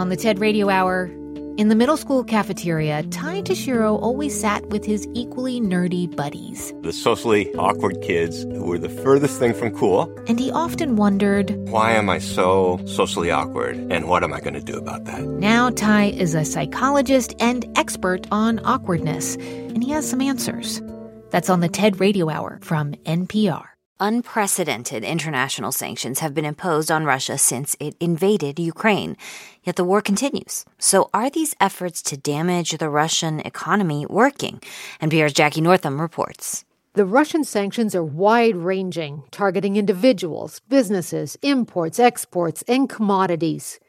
On the TED Radio Hour, in the middle school cafeteria, Ty Tashiro always sat with his equally nerdy buddies. The socially awkward kids who were the furthest thing from cool. And he often wondered, Why am I so socially awkward? And what am I going to do about that? Now, Ty is a psychologist and expert on awkwardness, and he has some answers. That's on the TED Radio Hour from NPR. Unprecedented international sanctions have been imposed on Russia since it invaded Ukraine. Yet the war continues. So are these efforts to damage the Russian economy working? NPR's Jackie Northam reports. The Russian sanctions are wide ranging, targeting individuals, businesses, imports, exports, and commodities.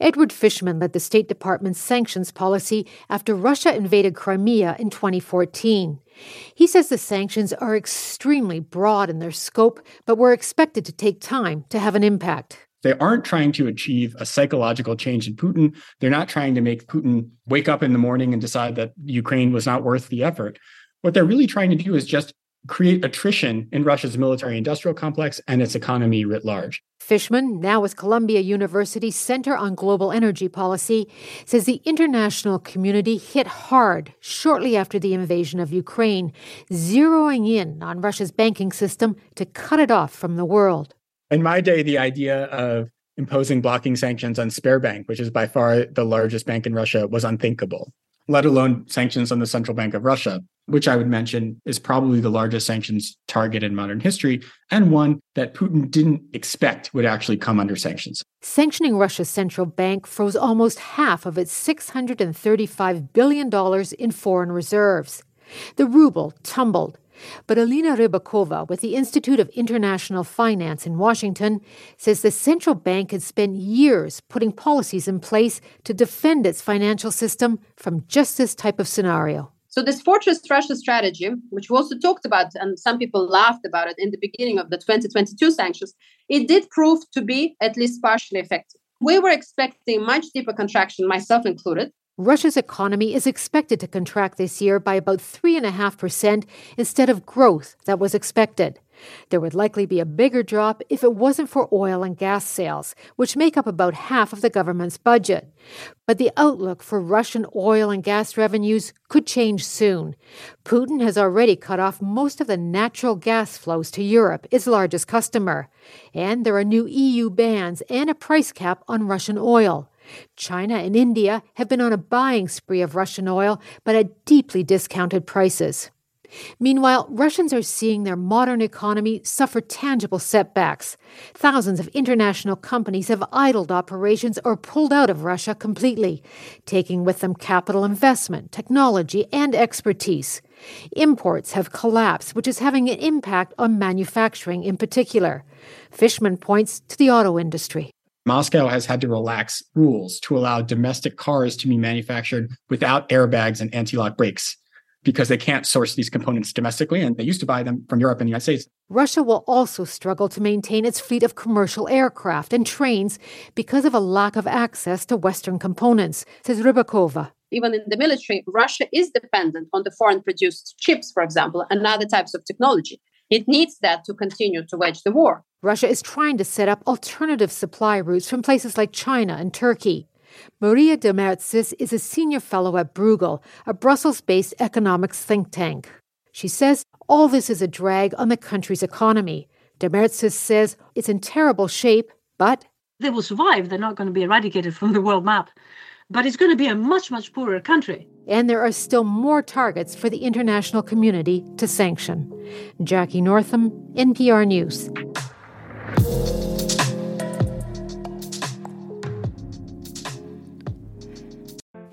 Edward Fishman led the State Department's sanctions policy after Russia invaded Crimea in 2014. He says the sanctions are extremely broad in their scope, but were expected to take time to have an impact. They aren't trying to achieve a psychological change in Putin. They're not trying to make Putin wake up in the morning and decide that Ukraine was not worth the effort. What they're really trying to do is just create attrition in Russia's military industrial complex and its economy writ large. Fishman, now with Columbia University's Center on Global Energy Policy, says the international community hit hard shortly after the invasion of Ukraine, zeroing in on Russia's banking system to cut it off from the world. In my day, the idea of imposing blocking sanctions on Sberbank, which is by far the largest bank in Russia, was unthinkable, let alone sanctions on the Central Bank of Russia which I would mention is probably the largest sanctions target in modern history, and one that Putin didn't expect would actually come under sanctions. Sanctioning Russia's central bank froze almost half of its $635 billion in foreign reserves. The ruble tumbled. But Elina Ribakova with the Institute of International Finance in Washington says the central bank had spent years putting policies in place to defend its financial system from just this type of scenario. So this fortress Russia strategy, which we also talked about, and some people laughed about it in the beginning of the 2022 sanctions, it did prove to be at least partially effective. We were expecting much deeper contraction, myself included. Russia's economy is expected to contract this year by about 3.5% instead of growth that was expected. There would likely be a bigger drop if it wasn't for oil and gas sales, which make up about half of the government's budget. But the outlook for Russian oil and gas revenues could change soon. Putin has already cut off most of the natural gas flows to Europe, its largest customer. And there are new EU bans and a price cap on Russian oil. China and India have been on a buying spree of Russian oil, but at deeply discounted prices. Meanwhile, Russians are seeing their modern economy suffer tangible setbacks. Thousands of international companies have idled operations or pulled out of Russia completely, taking with them capital investment, technology, and expertise. Imports have collapsed, which is having an impact on manufacturing in particular. Fishman points to the auto industry. Moscow has had to relax rules to allow domestic cars to be manufactured without airbags and anti lock brakes because they can't source these components domestically and they used to buy them from Europe and the United States. Russia will also struggle to maintain its fleet of commercial aircraft and trains because of a lack of access to Western components, says Ribakova. Even in the military, Russia is dependent on the foreign produced chips, for example, and other types of technology. It needs that to continue to wage the war. Russia is trying to set up alternative supply routes from places like China and Turkey. Maria Demertzis is a senior fellow at Bruegel, a Brussels based economics think tank. She says all this is a drag on the country's economy. Demertzis says it's in terrible shape, but they will survive. They're not going to be eradicated from the world map. But it's going to be a much, much poorer country. And there are still more targets for the international community to sanction. Jackie Northam, NPR News.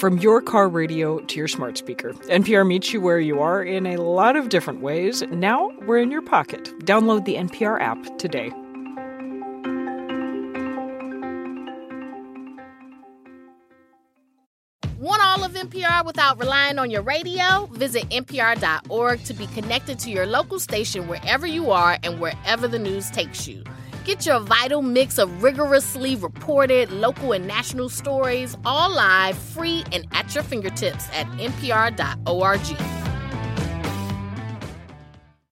From your car radio to your smart speaker, NPR meets you where you are in a lot of different ways. Now we're in your pocket. Download the NPR app today. Want all of NPR without relying on your radio? Visit npr.org to be connected to your local station wherever you are and wherever the news takes you. Get your vital mix of rigorously reported local and national stories all live, free, and at your fingertips at npr.org.